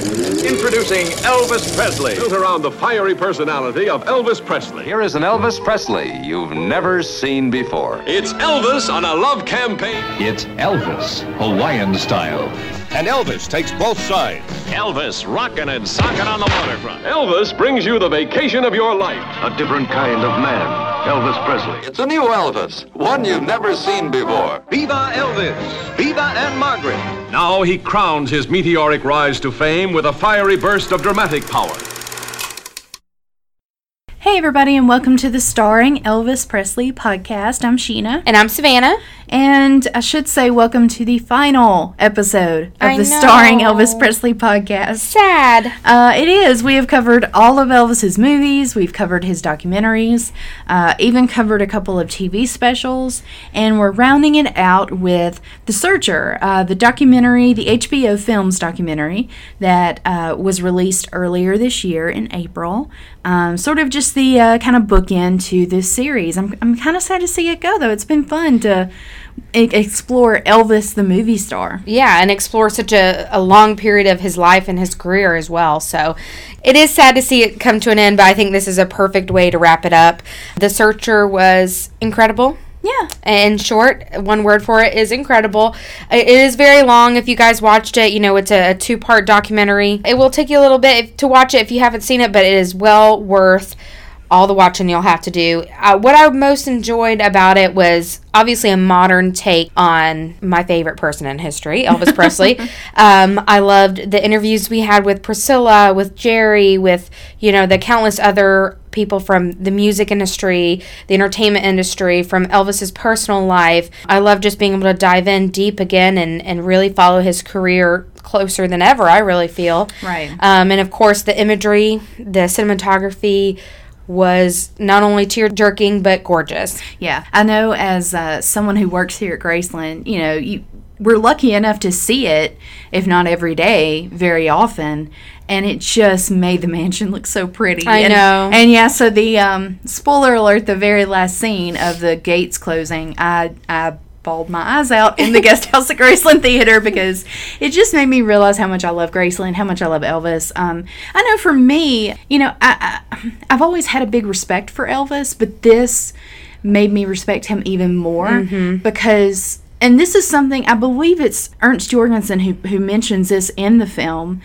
Introducing Elvis Presley. Built around the fiery personality of Elvis Presley. Here is an Elvis Presley you've never seen before. It's Elvis on a love campaign. It's Elvis, Hawaiian style. And Elvis takes both sides. Elvis rocking and socking on the waterfront. Elvis brings you the vacation of your life. A different kind of man. Elvis Presley. It's a new Elvis, one you've never seen before. Viva Elvis. Viva Ann-Margret. Now he crowns his meteoric rise to fame with a fiery burst of dramatic power. Hey, everybody, and welcome to the Starring Elvis Presley podcast. I'm Sheena. And I'm Savannah. And I should say, welcome to the final episode of I the know. Starring Elvis Presley podcast. Sad. Uh, it is. We have covered all of Elvis's movies. We've covered his documentaries. Uh, even covered a couple of TV specials, and we're rounding it out with The Searcher, uh, the documentary, the HBO Films documentary that uh, was released earlier this year in April. Um, sort of just the uh, kind of bookend to this series. I'm I'm kind of sad to see it go though. It's been fun to explore Elvis the movie star. Yeah, and explore such a, a long period of his life and his career as well. So it is sad to see it come to an end, but I think this is a perfect way to wrap it up. The Searcher was incredible. Yeah. In short, one word for it is incredible. It is very long. If you guys watched it, you know it's a, a two part documentary. It will take you a little bit to watch it if you haven't seen it, but it is well worth all the watching you'll have to do. Uh, what I most enjoyed about it was obviously a modern take on my favorite person in history, Elvis Presley. Um, I loved the interviews we had with Priscilla, with Jerry, with you know the countless other people from the music industry, the entertainment industry, from Elvis's personal life. I love just being able to dive in deep again and, and really follow his career closer than ever, I really feel. Right. Um, and of course, the imagery, the cinematography was not only tear jerking, but gorgeous. Yeah, I know as uh, someone who works here at Graceland, you know, you, we're lucky enough to see it, if not every day, very often. And it just made the mansion look so pretty. I and, know. And yeah, so the um, spoiler alert: the very last scene of the gates closing, I I bawled my eyes out in the guest house at Graceland Theater because it just made me realize how much I love Graceland, how much I love Elvis. Um, I know for me, you know, I, I I've always had a big respect for Elvis, but this made me respect him even more because and this is something I believe it's Ernst Jorgensen who who mentions this in the film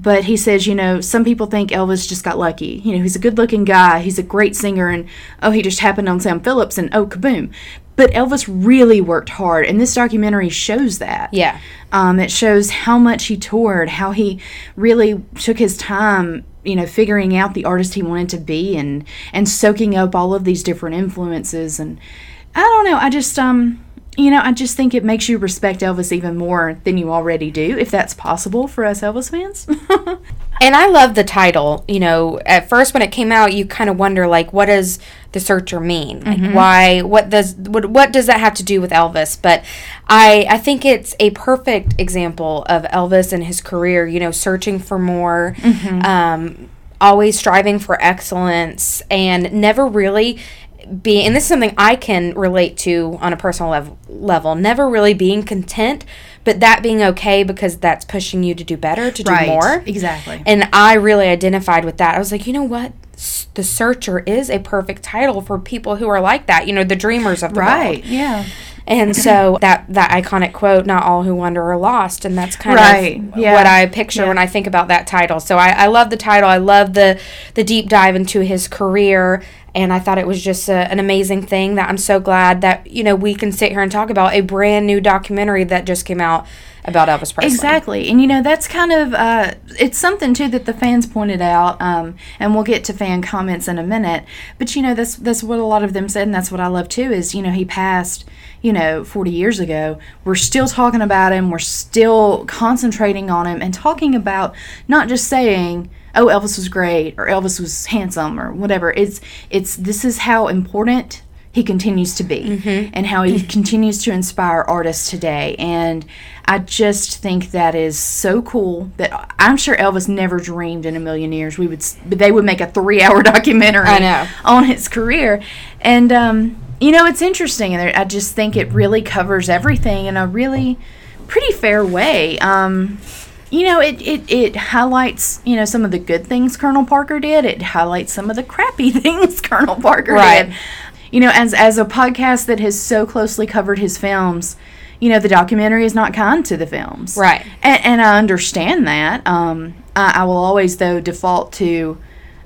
but he says, you know, some people think Elvis just got lucky. You know, he's a good looking guy, he's a great singer, and oh, he just happened on Sam Phillips, and oh, kaboom. But Elvis really worked hard, and this documentary shows that. Yeah. Um, it shows how much he toured, how he really took his time, you know, figuring out the artist he wanted to be, and and soaking up all of these different influences. And I don't know, I just um, you know, I just think it makes you respect Elvis even more than you already do, if that's possible for us Elvis fans. And I love the title. You know, at first when it came out, you kind of wonder like, what does the searcher mean? Like, why? What does what, what does that have to do with Elvis? But I I think it's a perfect example of Elvis and his career. You know, searching for more, um, always striving for excellence, and never really being. And this is something I can relate to on a personal level. Level, never really being content. But that being okay because that's pushing you to do better, to do more. Exactly. And I really identified with that. I was like, you know what? The Searcher is a perfect title for people who are like that, you know, the dreamers of the right. world. Yeah. And so that that iconic quote, "Not all who wander are lost," and that's kind Right, of yeah. what I picture Yeah. when I think about that title. So I, I love the title. I love the the deep dive into his career, and I thought it was just a, an amazing thing that I'm so glad that you know we can sit here and talk about a brand new documentary that just came out about Elvis Presley. Exactly. And you know, that's kind of uh, it's something too that the fans pointed out, um, and we'll get to fan comments in a minute. But you know, that's that's what a lot of them said, and that's what I love too. Is you know, he passed, you know, 40 years ago. We're still talking about him. We're still concentrating on him and talking about not just saying. Oh, Elvis was great, or Elvis was handsome, or whatever. It's it's this is how important he continues to be and how he continues to inspire artists today and i just think that is so cool that i'm sure elvis never dreamed in a million years we would they would make a three hour documentary I know. on his career and um, you know it's interesting and i just think it really covers everything in a really pretty fair way um, you know, it, it, it highlights, you know, some of the good things Colonel Parker did. It highlights some of the crappy things Colonel Parker Right. did. You know, as as a podcast that has so closely covered his films, you know, the documentary is not kind to the films. Right. And, and I understand that. Um, I, I will always, though, default to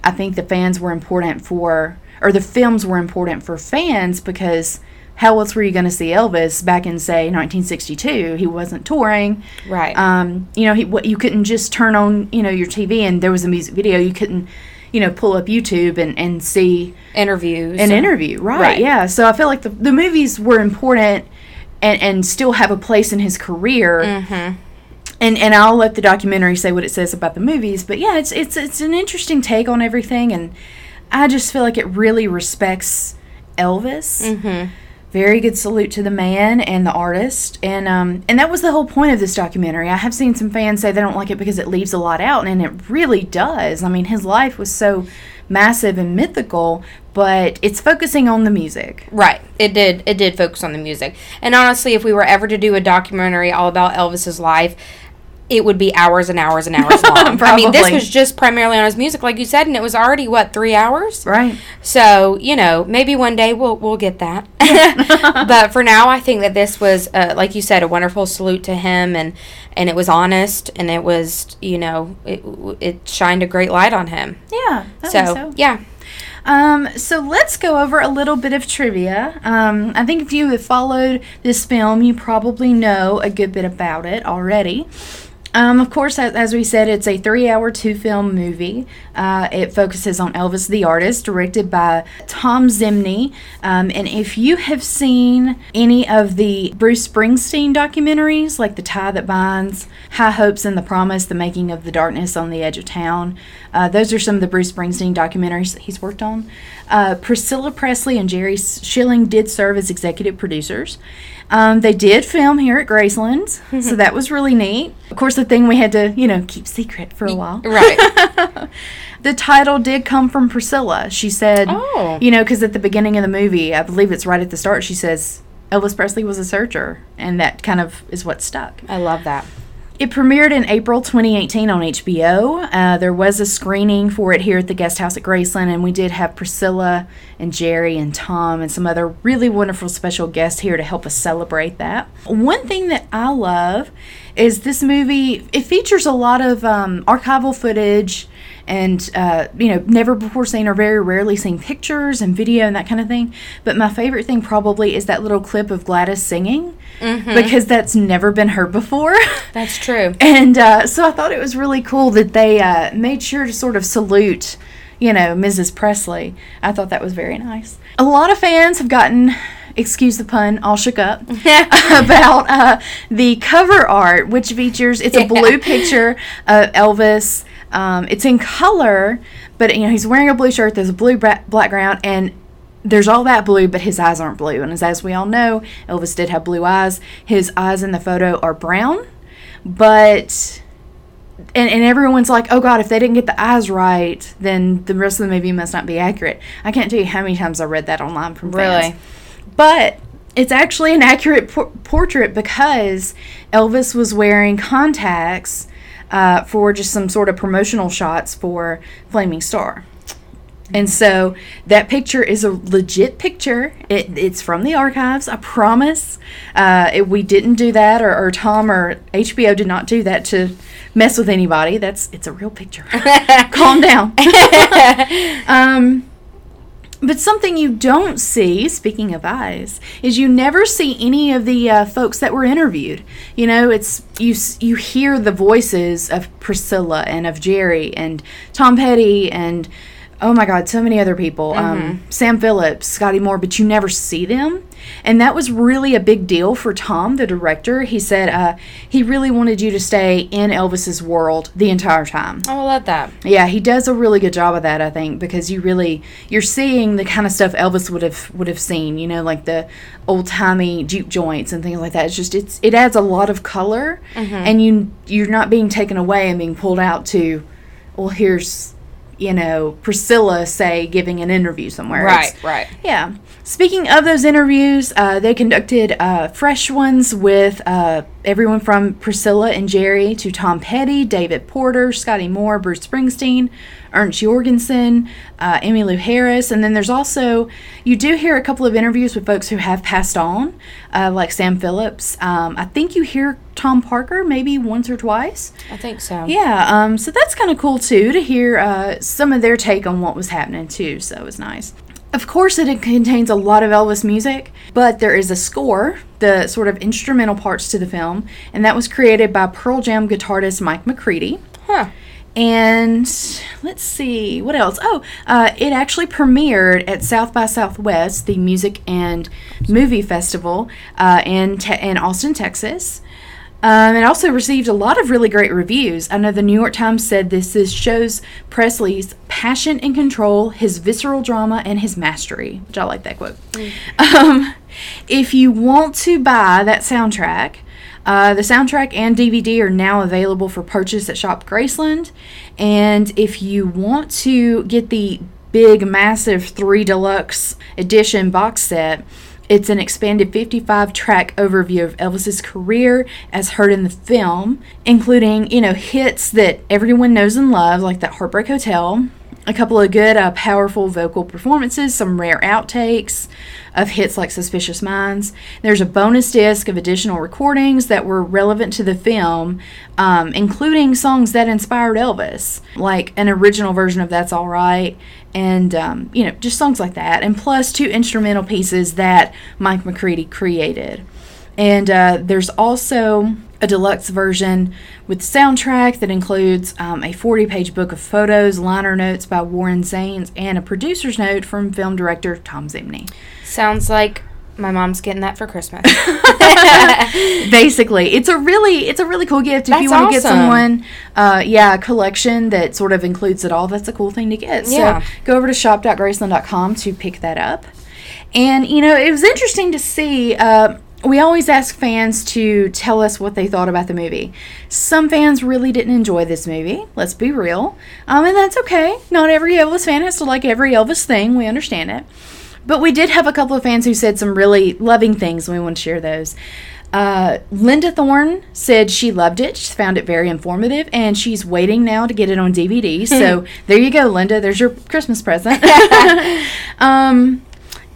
I think the fans were important for, or the films were important for fans because how else were you going to see Elvis back in, say, 1962? He wasn't touring. Right. Um, you know, he, what, you couldn't just turn on, you know, your TV and there was a music video. You couldn't, you know, pull up YouTube and, and see Interviews. an and- interview. Right, Right. Yeah. So I feel like the, the movies were important and, and still have a place in his career. Mm-hmm. And, and I'll let the documentary say what it says about the movies, but yeah, it's it's it's an interesting take on everything, and I just feel like it really respects Elvis. Mm-hmm. Very good salute to the man and the artist, and um and that was the whole point of this documentary. I have seen some fans say they don't like it because it leaves a lot out, and it really does. I mean, his life was so massive and mythical, but it's focusing on the music. Right. It did. It did focus on the music. And honestly, if we were ever to do a documentary all about Elvis's life, it would be hours and hours and hours long. I mean, this was just primarily on his music, like you said, and it was already what three hours. Right. So you know, maybe one day we'll we'll get that. but for now, I think that this was, uh, like you said, a wonderful salute to him, and and it was honest, and it was, you know, it it shined a great light on him. Yeah. So, so. yeah, Um, so let's go over a little bit of trivia. Um, I think if you have followed this film, you probably know a good bit about it already. Um, of course, as, we said, it's a three hour, two film movie. Uh, it focuses on Elvis the artist, directed by Thom Zimny. Um, and if you have seen any of the Bruce Springsteen documentaries, like The Tie That Binds, High Hopes and the Promise, The Making of the Darkness on the Edge of Town, uh, those are some of the Bruce Springsteen documentaries that he's worked on. Uh, Priscilla Presley and Jerry Schilling did serve as executive producers. Um, they did film here at Graceland, so that was really neat. Of course, the thing we had to, you know, keep secret for a while. right. The title did come from Priscilla. She said, Oh. you know, because at the beginning of the movie, I believe it's right at the start, she says, Elvis Presley was a searcher, and that kind of is what stuck. I love that. It premiered in April 2018 on HBO. Uh, there was a screening for it here at the guest house at Graceland, and we did have Priscilla and Jerry and Tom and some other really wonderful special guests here to help us celebrate that. One thing that I love is this movie, it features a lot of um, archival footage and uh, you know never before seen or very rarely seen pictures and video and that kind of thing but my favorite thing probably is that little clip of gladys singing because that's never been heard before That's true. and uh, so I thought it was really cool that they uh, made sure to sort of salute, you know, Mrs. Presley. I thought that was very nice. A lot of fans have gotten, excuse the pun, all shook up about uh, the cover art, which features it's a blue picture of Elvis. Um, it's in color, but you know he's wearing a blue shirt. There's a blue bra- background, and there's all that blue, but his eyes aren't blue. And as, as we all know, Elvis did have blue eyes. His eyes in the photo are brown, but and, and everyone's like, oh god, if they didn't get the eyes right, then the rest of the movie must not be accurate. I can't tell you how many times I read that online from fans. Really? But it's actually an accurate por- portrait because Elvis was wearing contacts uh, for just some sort of promotional shots for Flaming Star. And so that picture is a legit picture. It, it's from the archives, I promise. Uh, it, we didn't do that, or, or Tom or HBO did not do that to mess with anybody. That's it's a real picture. Calm down. um, but something you don't see, speaking of eyes, is you never see any of the uh, folks that were interviewed. You know, it's you you hear the voices of Priscilla and of Jerry and Tom Petty and oh my God, so many other people, um, Sam Phillips, Scotty Moore, but you never see them. And that was really a big deal for Tom, the director. He said uh, he really wanted you to stay in Elvis's world the entire time. Oh, I love that. Yeah, he does a really good job of that, I think, because you really you're seeing the kind of stuff Elvis would have would have seen, you know, like the old timey juke joints and things like that. It's just it's it adds a lot of color, and you you're not being taken away and being pulled out to, well, here's, you know, Priscilla say giving an interview somewhere. Right, It's- right. yeah. Speaking of those interviews, uh, they conducted uh, fresh ones with uh, everyone from Priscilla and Jerry to Tom Petty, David Porter, Scotty Moore, Bruce Springsteen, Ernst Jorgensen, uh, Emmylou Harris, and then there's also you do hear a couple of interviews with folks who have passed on, uh, like Sam Phillips. Um, I think you hear Tom Parker maybe once or twice. I think so. Yeah, um, so that's kind of cool too to hear uh, some of their take on what was happening too. So it was nice. Of course, it contains a lot of Elvis music, but there is a score, the sort of instrumental parts to the film, and that was created by Pearl Jam guitarist Mike McCready. Huh. And let's see what else. Oh, uh, it actually premiered at South by Southwest, the music and movie festival uh, in te- in Austin, Texas. Um, it also received a lot of really great reviews. I know the New York Times said this is, shows Presley's passion and control, his visceral drama, and his mastery, which I like that quote. Um, if you want to buy that soundtrack, uh, the soundtrack and DVD are now available for purchase at Shop Graceland. And if you want to get the big, massive 3 deluxe edition box set, it's an expanded 55 track overview of Elvis's career as heard in the film, including, you know, hits that everyone knows and loves, like that Heartbreak Hotel, a couple of good, uh, powerful vocal performances, some rare outtakes of hits like Suspicious Minds. There's a bonus disc of additional recordings that were relevant to the film, um, including songs that inspired Elvis, like an original version of That's All Right, and, um, you know, just songs like that, and plus two instrumental pieces that Mike McCready created. And uh, there's also a deluxe version with soundtrack that includes um, a 40 page book of photos, liner notes by Warren Zanes, and a producer's note from film director Thom Zimny. Sounds like my mom's getting that for Christmas. Basically, it's a really it's a really cool gift if you want to get someone, uh, yeah, a collection that sort of includes it all. That's a cool thing to get. Yeah. So go over to shop.graceland.com to pick that up. And you know, it was interesting to see. Uh, we always ask fans to tell us what they thought about the movie. Some fans really didn't enjoy this movie. Let's be real, um, and that's okay. Not every Elvis fan has to like every Elvis thing. We understand it. But we did have a couple of fans who said some really loving things, and we want to share those. Uh, Linda Thorne said she loved it. She found it very informative, and she's waiting now to get it on DVD. So there you go, Linda. There's your Christmas present. um,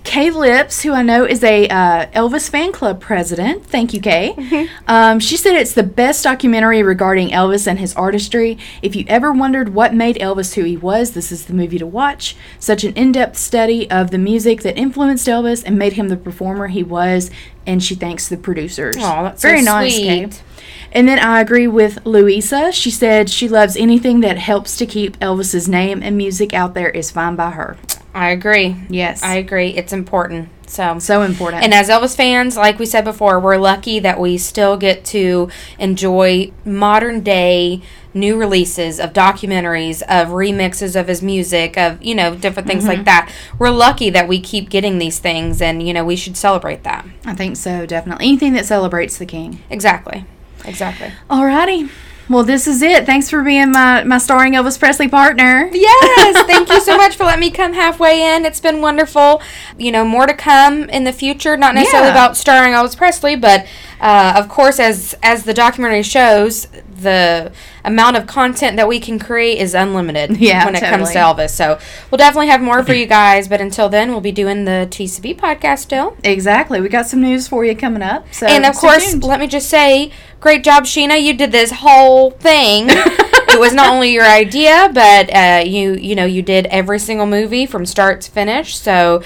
Kay Lips, who I know is a uh, Elvis fan club president. Thank you, Kay. Um, she said it's the best documentary regarding Elvis and his artistry. If you ever wondered what made Elvis who he was, this is the movie to watch. Such an in depth study of the music that influenced Elvis and made him the performer he was. And she thanks the producers. Oh, that's so very nice, Kay. And then I agree with Louisa. She said she loves anything that helps to keep Elvis's name and music out there is fine by her. I agree. Yes. I agree. It's important. So so important. And as Elvis fans, like we said before, we're lucky that we still get to enjoy modern day new releases of documentaries, of remixes of his music, of, you know, different things Mm-hmm. like that. We're lucky that we keep getting these things and, you know, we should celebrate that. I think so, definitely. Anything that celebrates the king. Exactly. Exactly. Alrighty. Well, this is it. Thanks for being my, my starring Elvis Presley partner. Yes, thank you so much for letting me come halfway in. It's been wonderful. You know, more to come in the future. Not necessarily Yeah. about starring Elvis Presley, but uh, of course, as as the documentary shows, the amount of content that we can create is unlimited. Yeah, when it comes to totally. Elvis. So we'll definitely have more for you guys. But until then, we'll be doing the TCB podcast still. Exactly. We got some news for you coming up. So And of course, tuned. let me just say, great job, Sheena. You did this whole thing. it was not only your idea, but uh, you you know you did every single movie from start to finish. So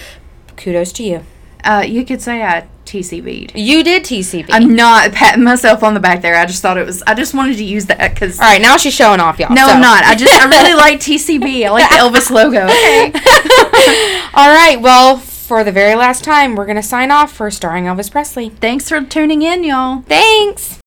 kudos to you. uh, you could say I TCB'd. You did TCB. I'm not patting myself on the back there. I just thought it was. I just wanted to use that because. All right, now she's showing off, y'all. No, so. I'm not. I just I really like TCB. I like the Elvis logo. Okay. All right, well, for the very last time, we're gonna sign off for starring Elvis Presley. Thanks for tuning in, y'all. Thanks.